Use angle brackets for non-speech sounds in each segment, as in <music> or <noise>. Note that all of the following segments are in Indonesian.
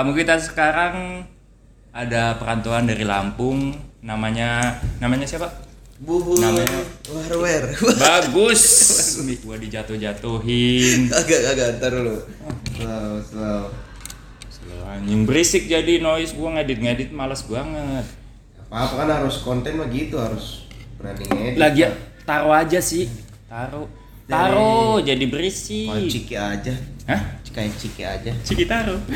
Tamu kita sekarang ada perantauan dari Lampung, namanya namanya siapa? Buhur. Namanya- Warwer. Bagus. <laughs> Mik gua dijatuh-jatuhin. Agak agak ntar lu. Slow, slow. Slow, Anjing berisik jadi noise gua ngedit-ngedit males banget. Apa kan harus konten mah gitu harus berani ngedit. Lagi taruh aja sih. Taruh. Taruh jadi berisik. Ciki aja. Hah? Kayak ciki aja. Ciki taruh. <laughs>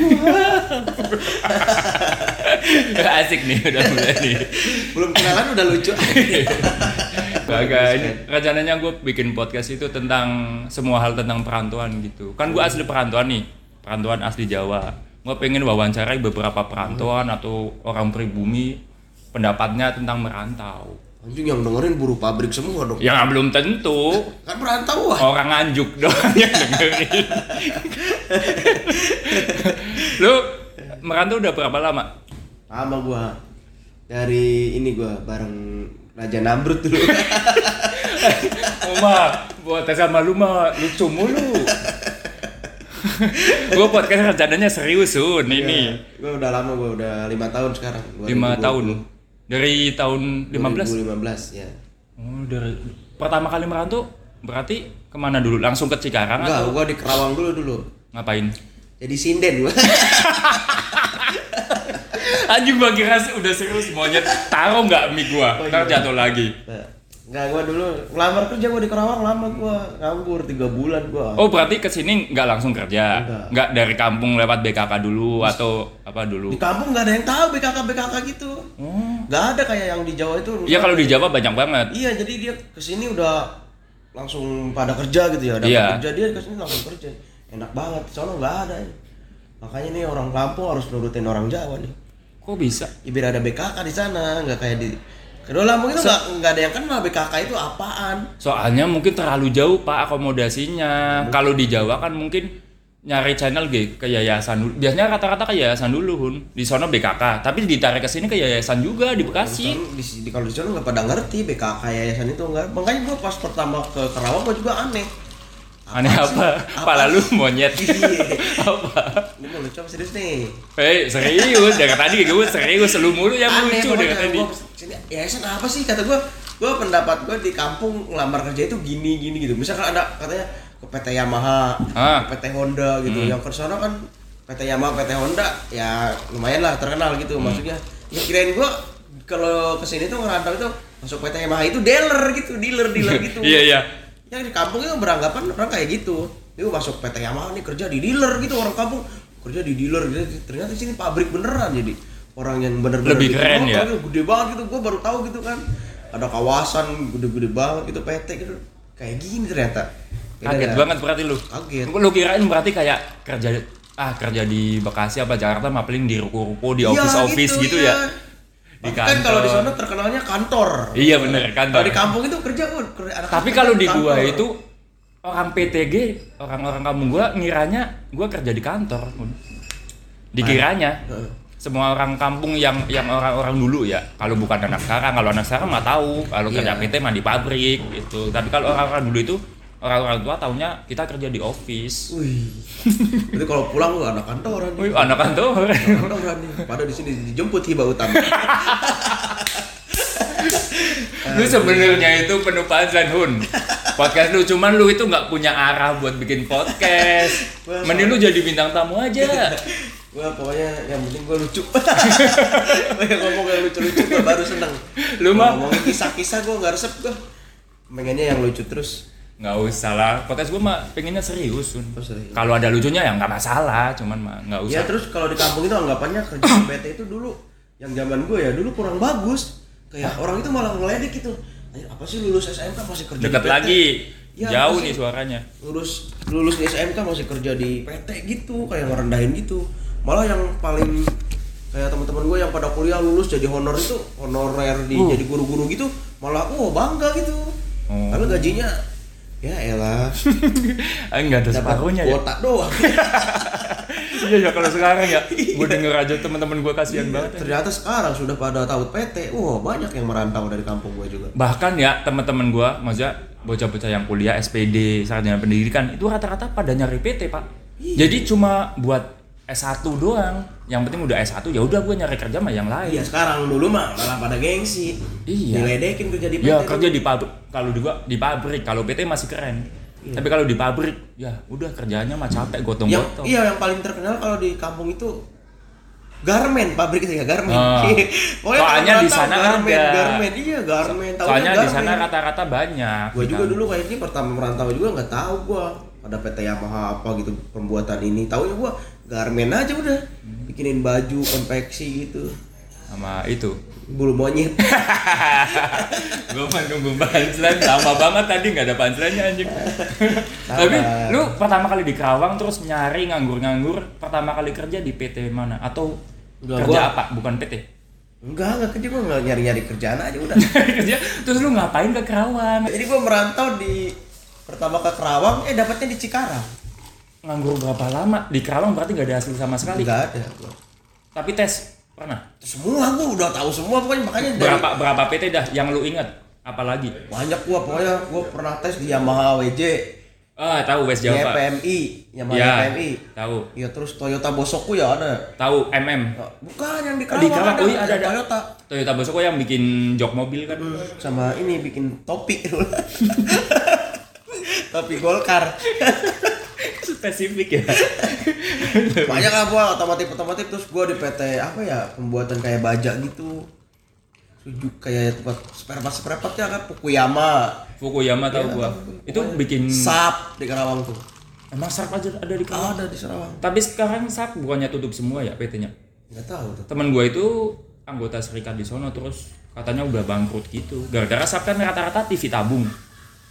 Asik nih udah mulai nih. Belum kenalan udah lucu. <laughs> Ini rencananya gue bikin podcast itu tentang semua hal tentang perantauan gitu. Kan gue asli perantauan nih, perantauan asli Jawa. Gue pengen wawancarai beberapa perantauan atau orang pribumi pendapatnya tentang merantau. Anjing yang dengerin buru pabrik semua dong. Ya belum tentu. Kan perantau wah. Orang nganjuk doang yang dengerin. Lu merantau udah berapa lama? Lama gua. Dari ini gua bareng Raja Namrud dulu. <laughs> Oma, buat sama lu mah lucu mulu. gue podcast rencananya serius Sun ini. Gua udah lama gua udah lima tahun sekarang. 5 2020. tahun. Dari tahun 15? 2015 ya. Oh, dari pertama kali merantau berarti ke mana dulu? Langsung ke Cikarang Enggak, atau gua di Kerawang dulu dulu. ngapain? Jadi sinden gua. <laughs> Anjing gua kira sih udah serius monyet. Taruh nggak mie gua? Oh, Ntar iya. jatuh lagi. Enggak, gua dulu ngelamar kerja gua di Kerawang lama gua. Nganggur 3 bulan gua. Oh berarti ke sini nggak langsung kerja? Enggak. Nggak dari kampung lewat BKK dulu atau apa dulu? Di kampung nggak ada yang tahu BKK BKK gitu. Oh. Nggak ada kayak yang di Jawa itu. Iya kalau di Jawa banyak banget. Iya, jadi dia ke sini udah langsung pada kerja gitu ya. Dapat Iya. kerja dia ke sini langsung kerja. Enak banget. Soalnya nggak ada. Ya. Makanya nih orang kampung harus nurutin orang Jawa nih. Kok bisa? Ya, biar ada BKK di sana, nggak kayak di Kedua Lampung itu nggak nggak ada yang kenal BKK itu apaan. Soalnya mungkin terlalu jauh pak akomodasinya. Kalau di Jawa kan mungkin nyari channel G ke yayasan dulu. Biasanya rata-rata ke yayasan dulu hun. Di sono BKK. Tapi ditarik ke sini ke yayasan juga di Bekasi. Di, di, kalau di sana nggak pada ngerti BKK yayasan itu nggak. Makanya gua pas pertama ke Kerawang gua juga aneh. Aneh sih? apa? Pala lu monyet. Iya. apa? Ini mau lucu apa serius nih? Eh serius dari tadi gue serius lu mulu yang lucu dari pokoknya. tadi. Sini yayasan apa sih kata gua? Gua pendapat gua di kampung ngelamar kerja itu gini gini gitu. Misalkan ada katanya ke PT Yamaha, Ah. ke PT Honda gitu. Yang ke sana kan PT Yamaha, PT Honda ya lumayan lah terkenal gitu maksudnya. Ya kirain gua kalau ke sini tuh ngerantau itu masuk PT Yamaha itu dealer gitu, dealer dealer <laughs> gitu. Iya iya. Yang di kampung itu beranggapan orang kayak gitu. Dia masuk PT Yamaha nih kerja di dealer gitu orang kampung kerja di dealer gitu. Ternyata di sini pabrik beneran jadi orang yang bener-bener Lebih gitu. keren Oh, ya? Gede banget gitu. Gua baru tahu gitu kan. Ada kawasan gede-gede banget gitu PT gitu. Kayak gini ternyata. Kaget dah. banget berarti lu. Kaget. Lu kirain berarti kayak kerja ah kerja di Bekasi apa Jakarta mah paling di ruko-ruko di Iya, office-office gitu, iya. ya. Di Tapi kan kalau di kantor. sana terkenalnya kantor. Iya bener kantor. Kalau di kampung itu kerja oh, kerja anak Tapi kalau di kantor. gua itu orang PTG, orang-orang kampung gua ngiranya gua kerja di kantor. Dikiranya Heeh. semua orang kampung yang yang orang-orang dulu ya. Kalau bukan anak sekarang, kalau anak sekarang mah tahu kalau kerja Iya. PT mah di pabrik gitu. Tapi kalau orang-orang dulu itu orang-orang tua taunya kita kerja di office. Wih. Jadi kalau pulang lu anak kantoran. nih. Wih, anak kantor. Kantoran nih. Padahal di sini dijemput hibah utama. lu sebenarnya itu penuh punchline hun podcast lu cuman lu itu nggak punya arah buat bikin podcast Wah, mending lu jadi bintang tamu aja Gua pokoknya yang penting gua lucu. <laughs> Yang ngomong yang lucu-lucu gua baru seneng. Lu mah- ngomongin kisah-kisah gua nggak resep gua. Pengennya yang lucu terus. Nggak usah lah podcast gue mah pengennya serius Hun. Oh, kalau ada lucunya ya nggak masalah cuman mah nggak usah Ya terus kalau di kampung itu anggapannya kerja di PT itu dulu yang zaman gua ya dulu kurang bagus. Kayak orang itu malah ngeledek gitu. "Ayo, apa sih lulus SMK masih kerja dekat di PT? lagi Ya, jauh nih suaranya lulus lulus di SMK masih kerja di PT gitu kayak ngerendahin gitu malah yang paling kayak teman-teman gue yang pada kuliah lulus jadi honor itu honorer di Uh. jadi guru-guru gitu malah oh bangga gitu Oh. karena gajinya ya elah. Ah, <laughs> nggak ada separuhnya ya? kuota doang. <laughs> Iya ya kalau sekarang ya. <laughs> Gue denger aja teman-teman gue kasihan banget ya. ternyata sekarang sudah pada tahu PT wah banyak yang merantau dari kampung gue juga. Bahkan ya teman-teman gue maksudnya bocah-bocah yang kuliah SPD sarjana pendidikan itu rata-rata pada nyari PT pak. Iya. jadi cuma buat S1 doang. Yang penting udah S1 ya udah gue nyari kerja mah yang lain. Iya sekarang dulu mah malah pada gengsi. Iya. Diledekin kerja di PT. Ya kerja di pabrik kalau juga di pabrik kalau PT masih keren. Tapi kalau di pabrik ya udah kerjanya mah capek gotong-gotong. iya yang paling terkenal kalau di kampung itu garmen pabrik itu ya garmen. <laughs> Pokoknya Soalnya di tahu sana garmen, ada. garmen iya garmen. Taunya Soalnya di sana rata-rata banyak. Gua di juga kampung. dulu kayaknya pertama merantau juga nggak tahu gua ada PT Yamaha apa gitu pembuatan ini. Taunya gua garmen aja udah. Bikinin baju, konveksi gitu. sama itu. Bulu monyet. <laughs> gue mah nunggu punchline lama banget tadi nggak ada punchline anjing. Tapi lu pertama kali di Kerawang terus nyari nganggur-nganggur pertama kali kerja di PT mana atau Enggak, kerja gua- apa bukan PT? Enggak, enggak kerja gua nggak nyari-nyari kerjaan aja udah. <laughs> kerja terus lu ngapain ke Kerawang? Jadi gua merantau di pertama ke Kerawang, eh dapatnya di Cikarang. Nganggur berapa lama? Di Kerawang berarti nggak ada hasil sama sekali. Enggak ada. Tapi tes pernah. Semua gua udah tahu semua pokoknya makanya dari Berapa berapa PT dah yang lu ingat? Apalagi? banyak gua pokoknya gua pernah tes di Yamaha WJ, Ah, tahu West di Java. PMI, Yamaha Ya, PMI. tahu. Iya terus Toyota Bosokku ya ada. Tahu MM. Bukan yang di Di Kerawang, Kerawang, ada, oh iya, ada, ada. Toyota. Toyota Bosoko yang bikin jok mobil kan. Hmm, sama ini bikin topi. <laughs> topi Golkar. <laughs> Spesifik ya. <laughs> Banyak lah gua otomotif otomotif terus gua di PT apa ya pembuatan kayak baja gitu. Sujuk kayak tempat spare part spare part ya kan Fukuyama. Fukuyama tahu Iya, gua. Itu bikin Sap di Karawang tuh. emang Sharp aja ada di Kerawang. Ada di Sarawang. Tapi sekarang Sharp bukannya tutup semua ya PT-nya. Enggak tahu tuh. Temen gua itu anggota serikat di sono terus katanya udah bangkrut gitu. Gara-gara Sharp kan rata-rata TV tabung.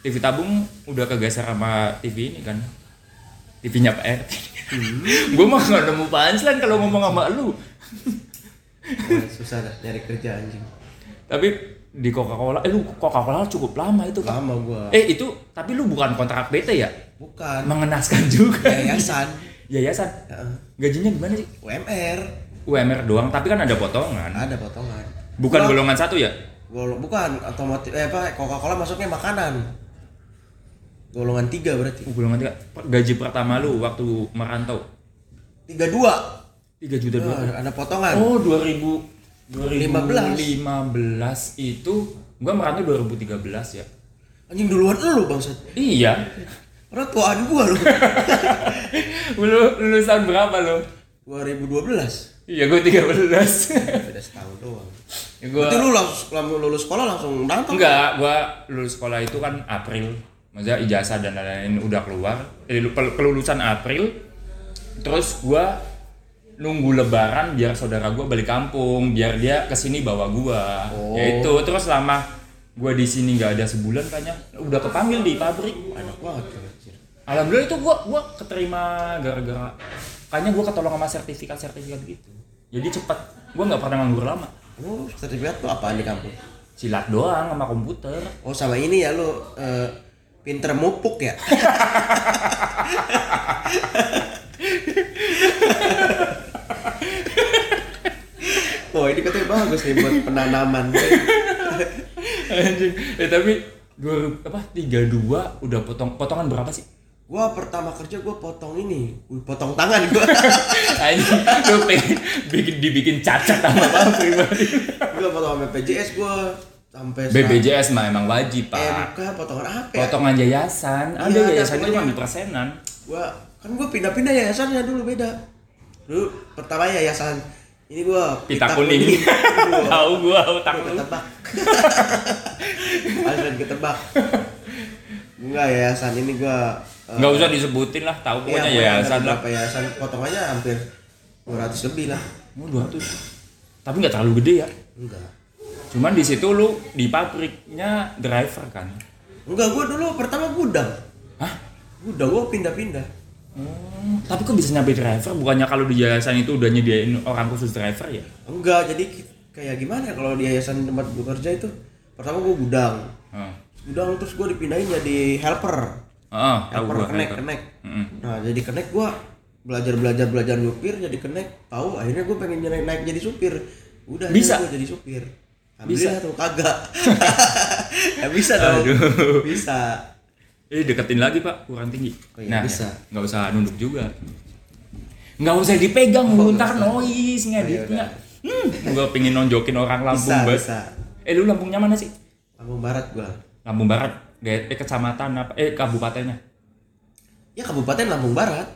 TV tabung udah kegeser sama TV ini kan. TV-nya Pak RT. gua mah gak nemu punchline kalau ngomong sama lu. Susah dah nyari kerja anjing. Tapi di Coca-Cola, eh lu Coca-Cola cukup lama itu kan. Lama gua. Eh itu, tapi lu bukan kontrak PT ya? Bukan. Mengenaskan juga. Yayasan. <laughs> Yayasan. Gajinya gimana sih? UMR. UMR doang, tapi kan ada potongan. Ada potongan. Bukan Gua- golongan satu ya? Bukan otomotif eh apa Coca-Cola masuknya makanan. Golongan tiga berarti. Oh, golongan tiga. Gaji pertama lu waktu merantau Tiga dua. 3 juta dua. ada potongan. Oh 2000 15. 2015 itu gua merantau 2013 ya. Anjing duluan lu bangsat. Iya. Orang tuaan gua lu. <laughs> Lu lulusan berapa lu? 2012. Iya gua 13. Beda setahun doang. ya, gua Berarti lu langsung langsung lulus sekolah langsung datang. Enggak, gua lulus sekolah itu kan April. Maksudnya ijazah dan lain-lain udah keluar. Eh, lu- pel- kelulusan April. Terus gua nunggu lebaran biar saudara gua balik kampung, biar dia ke sini bawa gua. Oh. Ya itu terus selama gua di sini nggak ada sebulan kayaknya udah kepanggil di pabrik. Anak banget tuh. Alhamdulillah itu gua gua keterima gara-gara kayaknya gua ketolong sama sertifikat-sertifikat gitu. Jadi cepet. Gua nggak pernah nganggur lama. Lu sertifikat lu apaan di kampung? Silat doang sama komputer. Oh sama ini ya eh, pinter mupuk ya? <laughs> Oh ini katanya bagus nih buat penanaman. Anjing. Eh tapi 2000 apa 32 udah potong potongan berapa sih? Gua pertama kerja gua potong ini, potong tangan gua. <laughs> Anjing, lu pengen bikin dibikin cacat sama apa pribadi. gua potong BPJS gua sampai BPJS mah emang wajib, Pak. MK potongan apa ya? Potongan yayasan, ada Iya, ada yayasan itu ngambil persenan. Gua kan gua pindah-pindah yayasannya dulu beda. Dulu pertama yayasan ini gua Pita kuning. Gua- <laughs> Tahu gua otak Gua lu. ketebak. <laughs> Alfred ketebak. Enggak yayasan ini gua eh, Enggak usah disebutin lah, tahu iya, pokoknya ada yayasan lah. Berapa yayasan potongannya hampir 200 lebih lah. Oh, 200. Tapi nggak terlalu gede ya. Enggak. Cuman di situ lu di pabriknya driver kan. Enggak, gua dulu pertama gudang. Hah? Gudang gua pindah-pindah. Oh, tapi kok bisa nyampe driver? Bukannya kalau di yayasan itu udah nyediain orang khusus driver ya? Enggak, jadi kayak gimana ya kalau di yayasan tempat gua kerja itu pertama gua gudang. Heeh. Gudang terus gua dipindahin jadi helper. Tahu helper gua. kenek, kenek. Mm-mm. Nah, jadi kenek gua belajar belajar belajar nyupir jadi kenek tahu akhirnya gua pengen naik, naik jadi supir udah Bisa? gua jadi supir Bisa? Tuh kagak <laughs> ya bisa dong Aduh. bisa Eh deketin lagi pak, kurang tinggi. Oh iya, bisa. ya, nggak usah nunduk juga. nggak usah dipegang Oh, ntar nggak usah. noise ngeditnya hmm, gue pengen nonjokin orang Lampung Bisa, bisa. eh lu Lampungnya mana sih Lampung Barat gua. Lampung Barat eh kecamatan apa eh kabupatennya Ya Kabupaten Lampung Barat.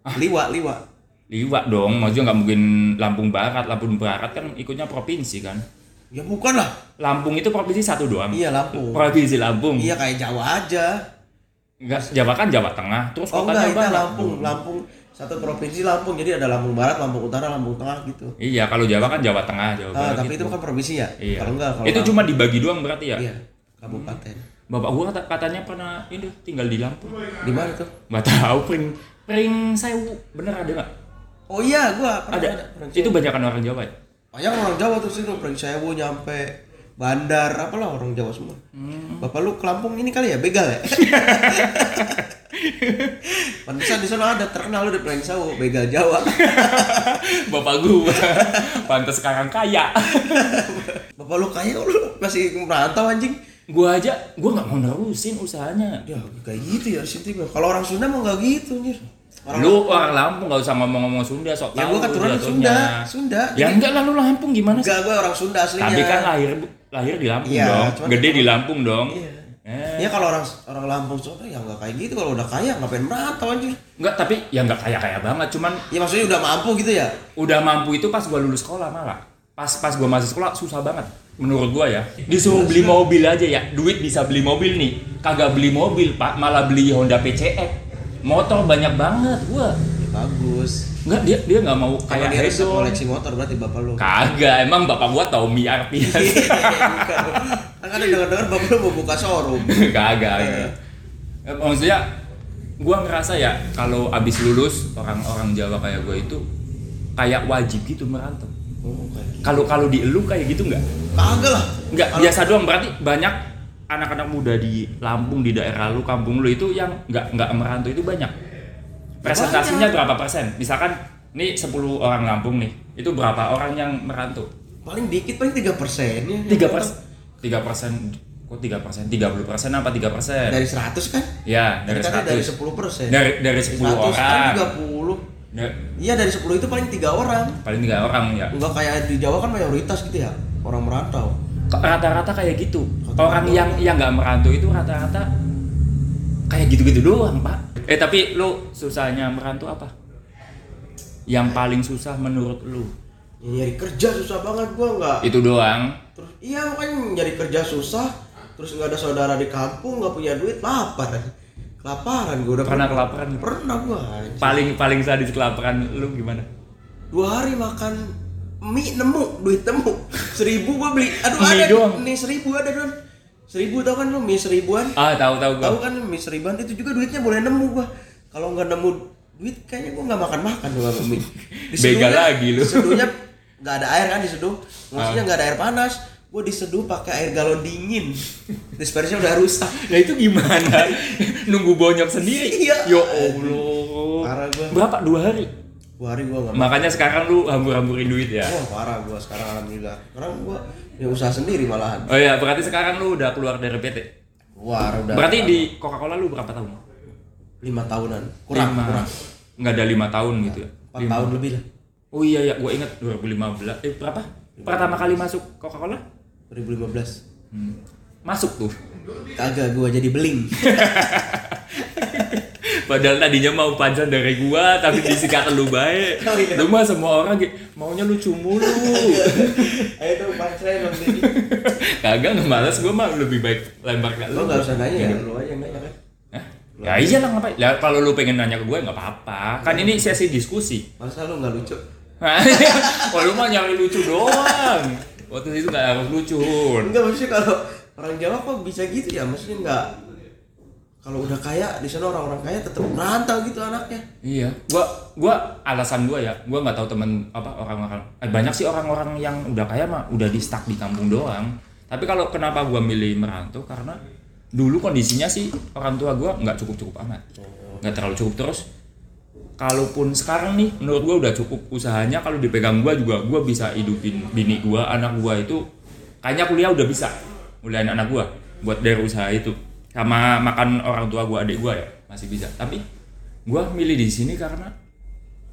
Ah. Liwa, Liwa. Liwa dong, maksudnya nggak mungkin Lampung Barat, Lampung Barat kan ikutnya provinsi kan. Ya bukan lah. Lampung itu provinsi satu doang. Iya Lampung. Provinsi Lampung. Iya kayak Jawa aja. Enggak, Jawa kan Jawa Tengah, terus Oh kotanya enggak, itu banyak. Lampung, Lampung satu provinsi Lampung. Jadi ada Lampung Barat, Lampung Utara, Lampung Tengah gitu. Iya, kalau Jawa kan Jawa Tengah, Jawa Ah, Barat. tapi gitu. itu bukan provinsi ya? Iya. Kalau enggak, kalau itu Lampung- cuma dibagi doang berarti ya. iya, kabupaten. Bapak gua kata, katanya pernah ini tinggal di Lampung. Di mana tuh? Nggak tahu pring pring sewu bener ada nggak? Oh iya, gua pernah Ada. pernah Itu banyakan orang Jawa ya. Banyak orang Jawa tuh situ, Pring Sewu nyampe Bandar, apalah orang Jawa semua. Hmm. Bapak lu ke Lampung ini kali ya, begal ya? <laughs> Pantesan di sana ada terkenal lu di Pring Sewu, begal Jawa. <laughs> Bapak gua pantas sekarang kaya. <laughs> Bapak lu kaya lu masih merantau anjing. gua aja gua nggak mau nerusin usahanya. Ya kayak gitu ya gua. Kalau orang Sunda mau nggak gitu anjir. Orang lu orang Lampung nggak usah ngomong-ngomong Sunda sok Ya tahu gua keturunan jatuhnya. Sunda, Sunda. Ya enggak lah lu Lampung gimana sih? Enggak, gua orang Sunda aslinya. Tapi kan lahir lahir di Lampung Iya, dong. Gede kan- di Lampung dong. Iya. Eh. Ya kalau orang orang Lampung Sunda ya nggak kayak gitu. Kalau udah kaya ngapain merantau anjir? Enggak, tapi ya enggak kaya-kaya banget, cuman Ya maksudnya udah mampu gitu ya. udah mampu itu pas gua lulus sekolah malah. Pas pas gua masih sekolah susah banget menurut gua ya. Disuruh beli mobil aja ya. Duit bisa beli mobil nih. Kagak beli mobil, Pak, malah beli Honda PCX. Motor banyak banget gua. Ya, bagus. Enggak, dia dia nggak mau Kayak dia Hedon. koleksi motor berarti bapak lu. Kagak, emang bapak gua Tommy Arpian. kan ada dengar-dengar bapak lu mau buka showroom. <laughs> Kagak. Eh, Maksudnya gua ngerasa ya kalau abis lulus orang-orang Jawa kayak gua itu kayak wajib gitu merantau. Oh, gitu. Kalau kalau di elu kayak gitu nggak? Kagak lah. Nggak biasa doang berarti banyak anak-anak muda di Lampung di daerah lu, kampung lu itu yang nggak nggak merantau itu banyak. Presentasinya Banyak. berapa persen? Misalkan nih 10 orang Lampung nih, itu berapa orang yang merantau? Paling dikit paling 3 persen ya. Tiga persen, tiga persen, kok tiga persen? Tiga puluh persen apa tiga persen? Dari 100 kan? Ya, dari dari 100. 10 persen. Dari dari 10 kan orang. 30. Da- Iya dari 10 itu paling tiga orang. paling tiga orang ya. Enggak kayak di Jawa kan mayoritas gitu ya. Orang merantau. Rata-rata kayak gitu. Rata-rata Orang yang yang nggak merantau itu rata-rata kayak gitu-gitu doang, Pak. Eh tapi lu susahnya merantau apa? Yang paling susah menurut lu? Ya, nyari kerja susah banget gua enggak. Itu doang. Terus iya makanya nyari kerja susah. Terus nggak ada saudara di kampung, nggak punya duit, lapar. Kelaparan gua udah Pernah kelaparan? Pernah gua. Paling paling sadis kelaparan lu gimana? dua hari makan mie nemu duit nemu seribu gua beli aduh Mie ada doang? nih seribu ada don seribu tau kan lu mie seribuan Ah, tahu tahu gua. tahu kan mie seribuan itu juga duitnya boleh nemu gua kalau nggak nemu duit kayaknya gua nggak makan makan sama mie Begal lagi lu. seduhnya nggak ada air kan diseduh maksudnya Ah. nggak ada air panas gua diseduh pakai air galon dingin dispensernya udah rusak Nah itu gimana? <laughs> Nunggu bonyok sendiri? Iya. Ya Allah. Parah. Berapa? Dua hari? Dua hari gua nggak Makanya sekarang lu hambur-hamburin duit ya? Wah parah gua sekarang alhamdulillah. Sekarang gua ya usaha sendiri malahan. Oh iya, berarti sekarang lu udah keluar dari PT? Keluar udah. Berarti di Coca-Cola lu berapa tahun? lima tahunan. Kurang, Lima. kurang. Nggak ada lima tahun gitu ya? Empat Lima. tahun lebih lah. Oh iya ya, gua inget 2015. Eh berapa? Pertama kali masuk Coca-Cola? 2015. Hmm. Masuk tuh. Kagak gua jadi beling. <laughs> Padahal tadinya mau panjang dari gua, tapi disikat lu baik. <laughs> Oh, iya. Lu mah semua orang maunya lucu mulu. <laughs> Ayo tuh pancren dong jadi. Kagak nggak gua mah lebih baik lempar ke Lo lu. nggak usah nanya ya, Iya. lo aja nanya kan. Hah? Ya iya lah ngapain? Ya kalau lu pengen nanya ke gue nggak apa-apa. Kan ini sesi diskusi. Masa lo nggak lucu? <laughs> Wah lu mah nyari lucu doang. Waktu itu nggak harus lucu. Enggak maksudnya kalau orang Jawa kok bisa gitu ya? Maksudnya nggak kalau udah kaya di sana orang-orang kaya tetap merantau gitu anaknya. Iya. Gua gua alasan gua ya. Gua nggak tahu temen apa orang-orang. Eh, banyak sih orang-orang yang udah kaya mah udah di stuck di kampung doang. Tapi kalau kenapa gua milih merantau karena dulu kondisinya sih orang tua gua nggak cukup-cukup amat. Nggak terlalu cukup terus. Kalaupun sekarang nih menurut gua udah cukup usahanya kalau dipegang gua juga gua bisa hidupin bini gua, anak gua itu kayaknya kuliah udah bisa. Kuliahin anak gua buat dari usaha itu. Sama makan orang tua gua, adik gua ya masih bisa. Tapi gua milih di sini karena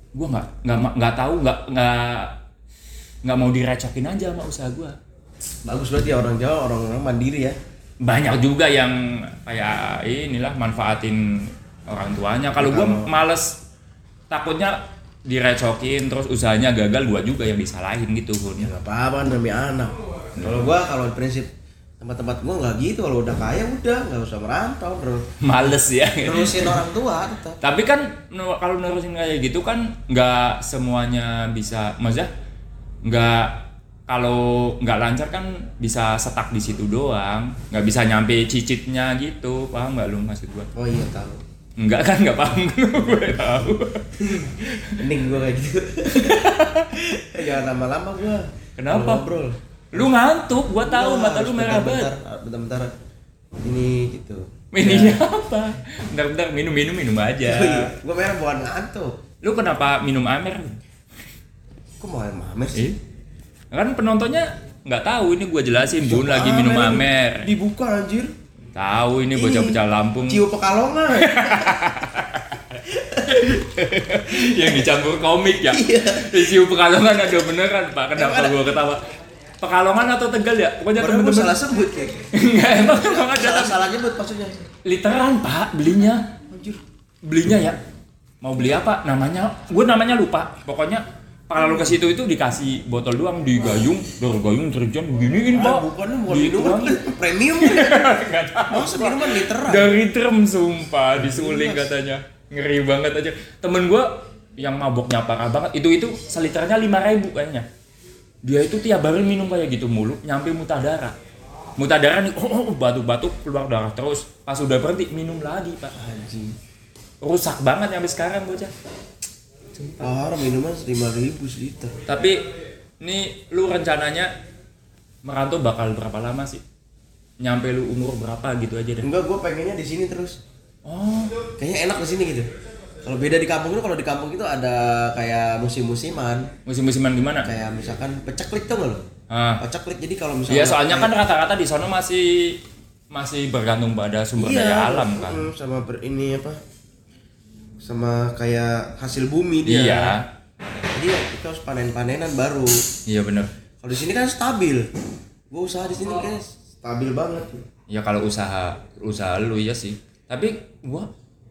gue nggak nggak nggak tahu nggak nggak nggak mau direcokin aja sama usaha gue Bagus berarti ya orang Jawa orang-orang mandiri ya. banyak juga yang kayak inilah manfaatin orang tuanya kalau gue males takutnya direcokin terus usahanya gagal gue juga yang disalahin gitu. Ya nggak apa-apa demi anak. Kalau gua kalau prinsip tempat-tempat gua nggak gitu kalau udah kaya udah nggak usah merantau terus males ya terusin orang tua tetap. tapi kan kalau nerusin kayak gitu kan nggak semuanya bisa maksudnya nggak kalau nggak lancar kan bisa setak di situ doang nggak bisa nyampe cicitnya gitu paham nggak lu maksud gua Oh iya tahu. nggak kan nggak paham <laughs> gue tahu Mending gua kayak gitu. <laughs> Jangan lama-lama gua. Kenapa? Ngobrol. Lu ngantuk gua tahu Wah, mata lu merah banget Bentar-bentar. Ini gitu. ini apa bentar-bentar minum minum minum aja Oh iya, gua merah bukan ngantuk. lu kenapa minum amer Kok mau mamer eh sih? kan penontonnya nggak tahu ini gua jelasin bun lagi minum amer Dibuka anjir. Tahu ini bocah-bocah Lampung Ciu Pekalongan. <laughs> <laughs> yang dicampur komik ya. Iya. Isiu Pekalongan ada beneran Pak. Kenapa gua ketawa? Pekalongan atau Tegal ya? Pokoknya gua temen-temen salah sebut kayak. <laughs> Enggak emang ada Salah salah nyebut maksudnya. literan Pak belinya. Anjir. Belinya ya. Mau beli apa? Namanya gue namanya lupa. Pokoknya kalau ke situ itu dikasih botol doang digayung, dari gayung terjun beginiin Pak. Ah, bukan bukan Gitu minuman <laughs> premium. <laughs> Nggak tahu. Maksud minuman literan. dari term sumpah disuling katanya ngeri banget aja temen gua yang maboknya parah banget itu itu seliternya lima ribu kayaknya dia itu tiap hari minum kayak gitu mulu nyampe muntah darah muntah darah nih oh, oh batuk-batuk keluar darah terus pas udah berhenti minum lagi pak Anjing. rusak banget sampai sekarang bocah Parah minuman lima ribu seliter. tapi ini lu rencananya merantau bakal berapa lama sih nyampe lu umur berapa gitu aja deh Enggak, gue pengennya di sini terus. oh Kayaknya enak di sini gitu. Kalau beda di kampung itu kalau di kampung itu ada kayak musim-musiman, musim-musiman gimana kayak misalkan peceklik tuh nggak lo? ah Peceklik jadi kalau misalnya Iya soalnya kan rata-rata di sana masih masih bergantung pada sumber daya alam kan. mm, sama ber, ini apa? Sama kayak hasil bumi dia. Iya, Jadi ya kita harus panen-panenan baru. iya bener. Kalau di sini kan stabil. Gue usaha di sini kan stabil banget. Ya kalau usaha usaha lu ya sih. Tapi gua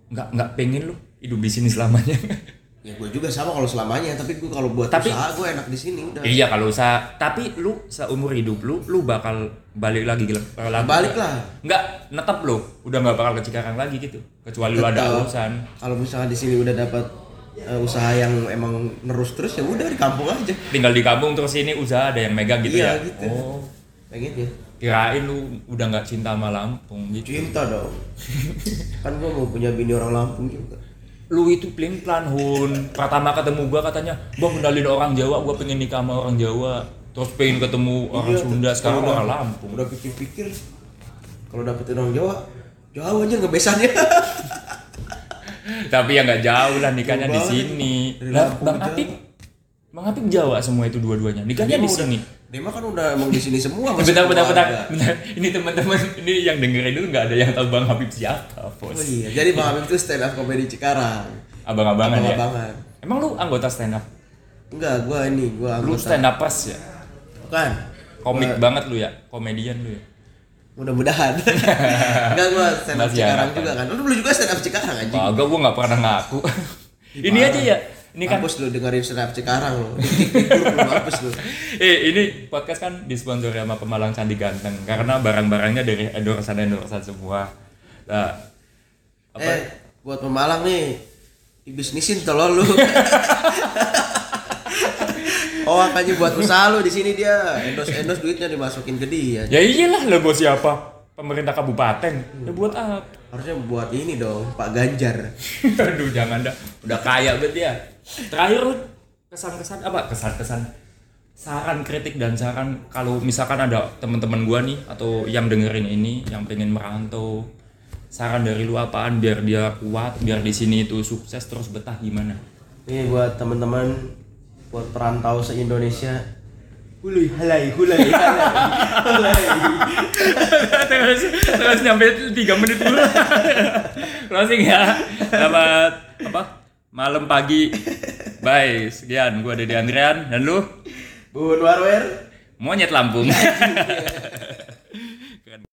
nggak nggak pengen lu hidup di sini selamanya. <laughs> Ya gue juga sama kalau selamanya, tapi gue kalau buat Tapi- usaha gue enak di sini udah. iya kalau usaha. Tapi lu seumur hidup lu lu bakal balik lagi Lampung Balik lah. Nggak netep lu. Udah nggak bakal ke Cikarang lagi gitu. Kecuali lu ada Tetap. urusan. Kalau misalnya di sini udah dapat eh, usaha yang emang nerus terus ya udah di kampung aja. Tinggal di kampung terus ini usaha ada yang megang gitu Iya, ya. gitu. Oh. Pengen ya. Kirain lu udah nggak cinta sama Lampung gitu. Cinta dong. <laughs> kan gue mau punya bini orang Lampung juga. Lu itu pelin pelan hun. Pertama ketemu gua katanya bang kenalin orang Jawa gua pengen nikah sama orang Jawa. Terus pengen ketemu orang Iya, Sunda sekarang orang Lampung. Udah pikir-pikir kalau dapetin orang Jawa, jauh aja ngebesannya. <laughs> tapi ya nggak jauh lah nikahnya di sini. Lah bang ke Apip bang Jawa semua itu dua-duanya nikahnya Dia di sini Dia mah kan udah emang di sini semua. <laughs> bentar bentar bentar bentar ini teman-teman ini yang dengerin itu nggak ada yang tahu bang Habib siapa bos Oh iya, jadi Bang Habib itu stand up comedy Cikarang. abang-abangan ya Abang-abangan. emang lu anggota stand up Enggak, gua ini, gua lu anggota. stand upers ya Bukan. komik Gua- banget lu ya komedian lu ya Mudah-mudahan. <laughs> Enggak gua stand up Cikarang juga kan. Lu dulu juga stand up Cikarang anjing. Kagak gua nggak pernah ngaku ini aja ya ini kan Hapus lu dengerin stand up Cikarang lu. Tidur lu <laughs> eh ini podcast kan disponsori sama Pemalang Candi Ganteng karena barang-barangnya dari endorsan endorsan semua. Nah, apa? Eh, buat pemalang nih. Dibisnisin tolol lu. <laughs> oh, makanya buat usaha lu di sini dia. Endos-endos duitnya dimasukin ke dia. Ya iyalah lo bos siapa? Pemerintah kabupaten. Ya buat apa? Harusnya buat ini dong, Pak Ganjar. <laughs> Aduh jangan dah. Udah kaya banget ya. Terakhir Rud, kesan-kesan apa? Kesan-kesan. Saran kritik dan saran. Kalau misalkan ada teman-teman gua nih atau yang dengerin ini yang pengen merantau saran dari lu apaan biar dia kuat biar di sini itu sukses terus betah gimana? Ini buat teman-teman buat perantau se-Indonesia. Hulai halai hulai halai. terus terus nyampe tiga menit dulu <laughs> closing ya. Selamat apa malam pagi <laughs> Bye, sekian. Gua Dede Andrian dan lu Bun Warwer. monyet Lampung. <laughs>